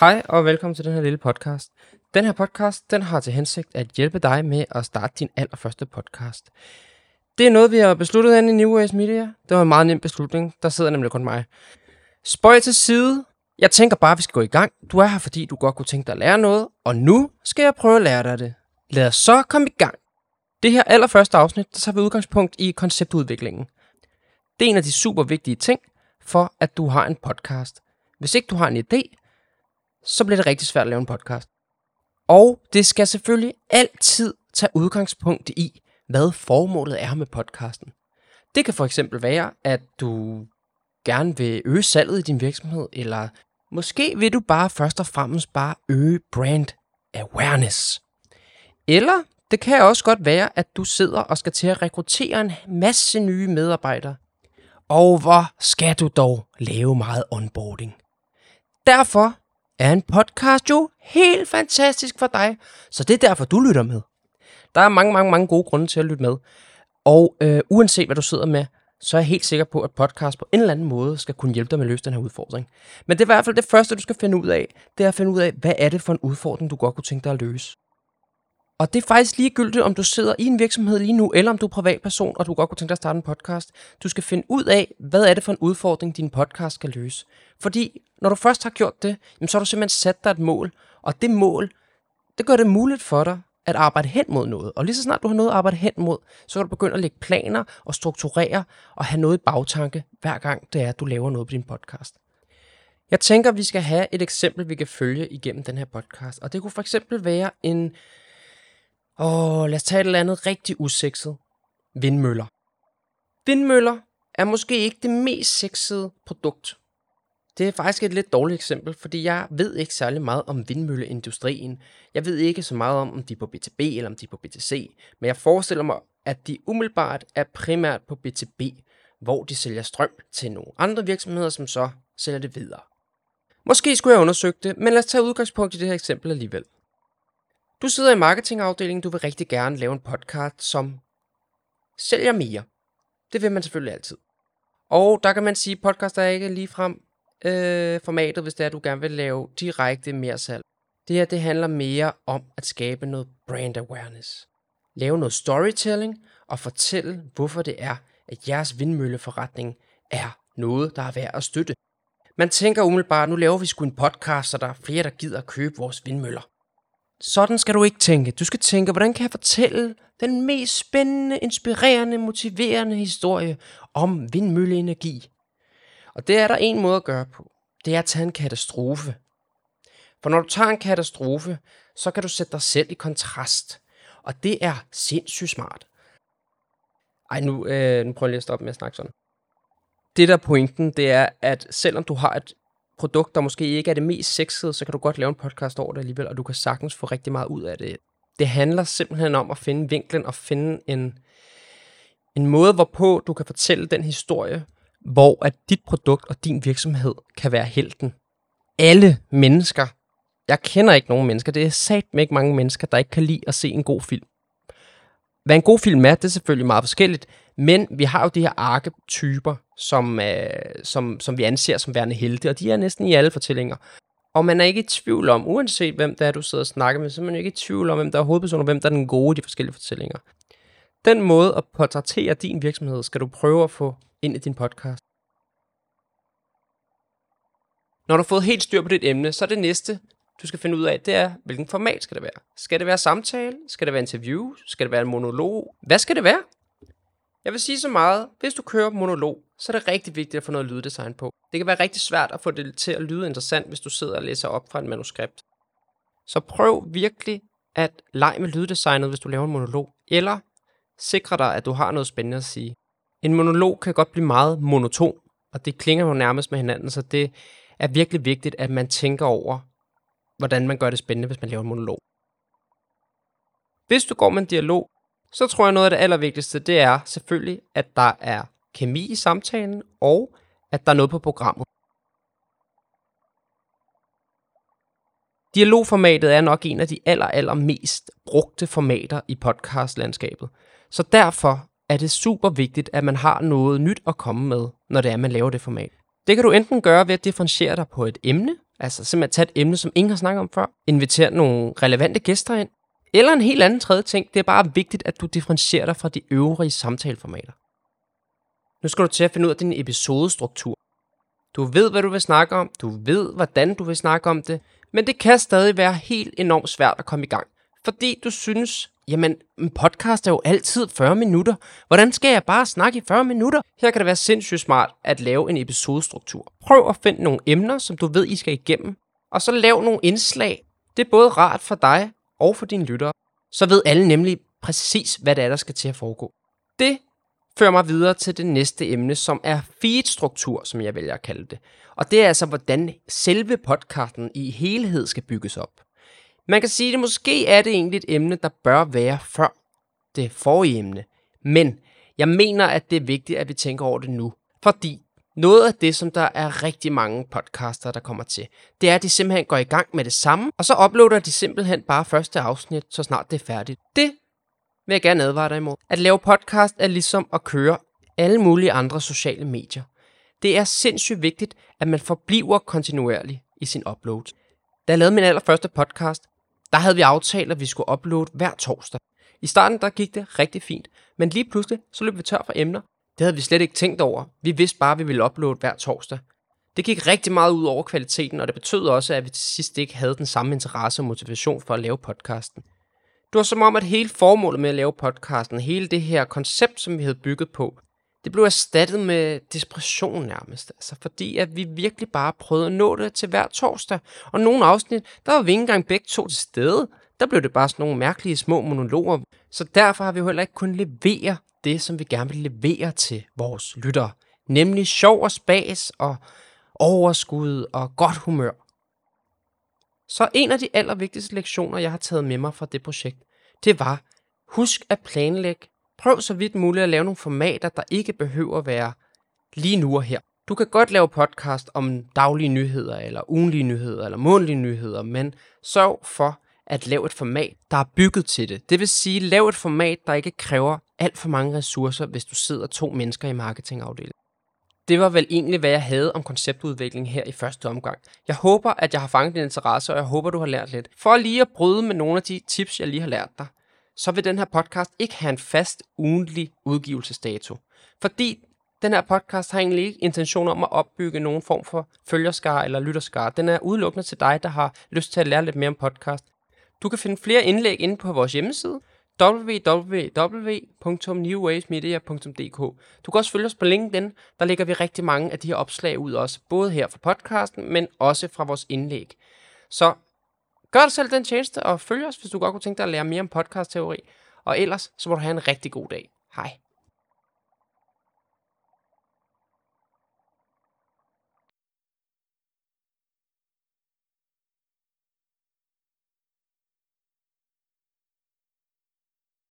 Hej og velkommen til den her lille podcast. Den her podcast, den har til hensigt at hjælpe dig med at starte din allerførste podcast. Det er noget, vi har besluttet herinde i New Ways Media. Det var en meget nem beslutning. Der sidder nemlig kun mig. Spøj til side. Jeg tænker bare, at vi skal gå i gang. Du er her, fordi du godt kunne tænke dig at lære noget. Og nu skal jeg prøve at lære dig det. Lad os så komme i gang. Det her allerførste afsnit, der tager vi udgangspunkt i konceptudviklingen. Det er en af de super vigtige ting, for at du har en podcast. Hvis ikke du har en idé, så bliver det rigtig svært at lave en podcast. Og det skal selvfølgelig altid tage udgangspunkt i, hvad formålet er med podcasten. Det kan for eksempel være, at du gerne vil øge salget i din virksomhed, eller måske vil du bare først og fremmest bare øge brand awareness. Eller det kan også godt være, at du sidder og skal til at rekruttere en masse nye medarbejdere. Og hvor skal du dog lave meget onboarding? Derfor er en podcast jo helt fantastisk for dig, så det er derfor, du lytter med. Der er mange, mange, mange gode grunde til at lytte med. Og øh, uanset hvad du sidder med, så er jeg helt sikker på, at podcast på en eller anden måde skal kunne hjælpe dig med at løse den her udfordring. Men det er i hvert fald det første, du skal finde ud af, det er at finde ud af, hvad er det for en udfordring, du godt kunne tænke dig at løse. Og det er faktisk ligegyldigt, om du sidder i en virksomhed lige nu, eller om du er privatperson, og du godt kunne tænke dig at starte en podcast. Du skal finde ud af, hvad er det for en udfordring, din podcast skal løse. Fordi når du først har gjort det, så har du simpelthen sat dig et mål, og det mål, det gør det muligt for dig at arbejde hen mod noget. Og lige så snart du har noget at arbejde hen mod, så kan du begynde at lægge planer og strukturere og have noget i bagtanke, hver gang det er, at du laver noget på din podcast. Jeg tænker, vi skal have et eksempel, vi kan følge igennem den her podcast. Og det kunne for eksempel være en Åh, lad os tage et eller andet rigtig usekset. Vindmøller. Vindmøller er måske ikke det mest sexede produkt. Det er faktisk et lidt dårligt eksempel, fordi jeg ved ikke særlig meget om vindmølleindustrien. Jeg ved ikke så meget om, om de er på BTB eller om de er på BTC, men jeg forestiller mig, at de umiddelbart er primært på BTB, hvor de sælger strøm til nogle andre virksomheder, som så sælger det videre. Måske skulle jeg undersøge det, men lad os tage udgangspunkt i det her eksempel alligevel. Du sidder i marketingafdelingen, du vil rigtig gerne lave en podcast, som sælger mere. Det vil man selvfølgelig altid. Og der kan man sige, at podcast er ikke ligefrem øh, formatet, hvis det er, at du gerne vil lave direkte mere salg. Det her, det handler mere om at skabe noget brand awareness. Lave noget storytelling og fortælle, hvorfor det er, at jeres vindmølleforretning er noget, der er værd at støtte. Man tænker umiddelbart, nu laver vi sgu en podcast, så der er flere, der gider at købe vores vindmøller. Sådan skal du ikke tænke. Du skal tænke, hvordan kan jeg fortælle den mest spændende, inspirerende, motiverende historie om vindmølleenergi? Og det er der en måde at gøre på. Det er at tage en katastrofe. For når du tager en katastrofe, så kan du sætte dig selv i kontrast. Og det er sindssygt smart. Ej, nu, øh, nu prøver jeg lige at stoppe med at snakke sådan. Det der pointen, det er, at selvom du har et produkt, der måske ikke er det mest sexede, så kan du godt lave en podcast over det alligevel, og du kan sagtens få rigtig meget ud af det. Det handler simpelthen om at finde vinklen og finde en, en måde, hvorpå du kan fortælle den historie, hvor at dit produkt og din virksomhed kan være helten. Alle mennesker, jeg kender ikke nogen mennesker, det er sat med ikke mange mennesker, der ikke kan lide at se en god film. Hvad en god film er, det er selvfølgelig meget forskelligt, men vi har jo de her arketyper, som, øh, som, som vi anser som værende helte, og de er næsten i alle fortællinger. Og man er ikke i tvivl om, uanset hvem det er, du sidder og snakker med, så er man ikke i tvivl om, hvem der er hovedpersoner, hvem der er den gode i de forskellige fortællinger. Den måde at portrættere din virksomhed, skal du prøve at få ind i din podcast. Når du har fået helt styr på dit emne, så er det næste, du skal finde ud af, det er, hvilken format skal det være. Skal det være samtale? Skal det være interview? Skal det være en monolog? Hvad skal det være? Jeg vil sige så meget, hvis du kører monolog, så er det rigtig vigtigt at få noget lyddesign på. Det kan være rigtig svært at få det til at lyde interessant, hvis du sidder og læser op fra et manuskript. Så prøv virkelig at lege med lyddesignet, hvis du laver en monolog, eller sikre dig, at du har noget spændende at sige. En monolog kan godt blive meget monoton, og det klinger jo nærmest med hinanden, så det er virkelig vigtigt, at man tænker over, hvordan man gør det spændende, hvis man laver en monolog. Hvis du går med en dialog, så tror jeg noget af det allervigtigste, det er selvfølgelig, at der er kemi i samtalen, og at der er noget på programmet. Dialogformatet er nok en af de aller, aller mest brugte formater i podcastlandskabet. Så derfor er det super vigtigt, at man har noget nyt at komme med, når det er, man laver det format. Det kan du enten gøre ved at differentiere dig på et emne, Altså simpelthen tage et emne, som ingen har snakket om før, invitere nogle relevante gæster ind, eller en helt anden tredje ting. Det er bare vigtigt, at du differentierer dig fra de øvrige samtaleformater. Nu skal du til at finde ud af din episodestruktur. Du ved, hvad du vil snakke om, du ved, hvordan du vil snakke om det, men det kan stadig være helt enormt svært at komme i gang. Fordi du synes, jamen, en podcast er jo altid 40 minutter. Hvordan skal jeg bare snakke i 40 minutter? Her kan det være sindssygt smart at lave en episodestruktur. Prøv at finde nogle emner, som du ved, I skal igennem, og så lav nogle indslag. Det er både rart for dig og for dine lyttere. Så ved alle nemlig præcis, hvad det er, der skal til at foregå. Det fører mig videre til det næste emne, som er feedstruktur, som jeg vælger at kalde det. Og det er altså, hvordan selve podcasten i helhed skal bygges op. Man kan sige, at det måske er det egentlig et emne, der bør være før det forrige emne. Men jeg mener, at det er vigtigt, at vi tænker over det nu. Fordi noget af det, som der er rigtig mange podcaster, der kommer til, det er, at de simpelthen går i gang med det samme, og så uploader de simpelthen bare første afsnit, så snart det er færdigt. Det vil jeg gerne advare dig imod. At lave podcast er ligesom at køre alle mulige andre sociale medier. Det er sindssygt vigtigt, at man forbliver kontinuerlig i sin upload. Da jeg lavede min allerførste podcast, der havde vi aftalt, at vi skulle uploade hver torsdag. I starten der gik det rigtig fint, men lige pludselig så løb vi tør for emner. Det havde vi slet ikke tænkt over. Vi vidste bare, at vi ville uploade hver torsdag. Det gik rigtig meget ud over kvaliteten, og det betød også, at vi til sidst ikke havde den samme interesse og motivation for at lave podcasten. Det var som om, at hele formålet med at lave podcasten, hele det her koncept, som vi havde bygget på, det blev erstattet med desperation nærmest. Altså fordi, at vi virkelig bare prøvede at nå det til hver torsdag. Og nogle afsnit, der var vi ikke engang begge to til stede. Der blev det bare sådan nogle mærkelige små monologer. Så derfor har vi jo heller ikke kunnet levere det, som vi gerne vil levere til vores lyttere. Nemlig sjov og spas og overskud og godt humør. Så en af de allervigtigste lektioner, jeg har taget med mig fra det projekt, det var, husk at planlægge. Prøv så vidt muligt at lave nogle formater, der ikke behøver at være lige nu og her. Du kan godt lave podcast om daglige nyheder, eller ugenlige nyheder, eller månedlige nyheder, men sørg for at lave et format, der er bygget til det. Det vil sige, lav et format, der ikke kræver alt for mange ressourcer, hvis du sidder to mennesker i marketingafdelingen det var vel egentlig, hvad jeg havde om konceptudvikling her i første omgang. Jeg håber, at jeg har fanget din interesse, og jeg håber, du har lært lidt. For lige at bryde med nogle af de tips, jeg lige har lært dig, så vil den her podcast ikke have en fast ugentlig udgivelsesdato. Fordi den her podcast har egentlig ikke intention om at opbygge nogen form for følgerskare eller lytterskare. Den er udelukkende til dig, der har lyst til at lære lidt mere om podcast. Du kan finde flere indlæg inde på vores hjemmeside, www.newwaysmedia.dk. Du kan også følge os på LinkedIn, der lægger vi rigtig mange af de her opslag ud også, både her fra podcasten, men også fra vores indlæg. Så gør dig selv den tjeneste og følg os, hvis du godt kunne tænke dig at lære mere om podcastteori. Og ellers, så må du have en rigtig god dag. Hej.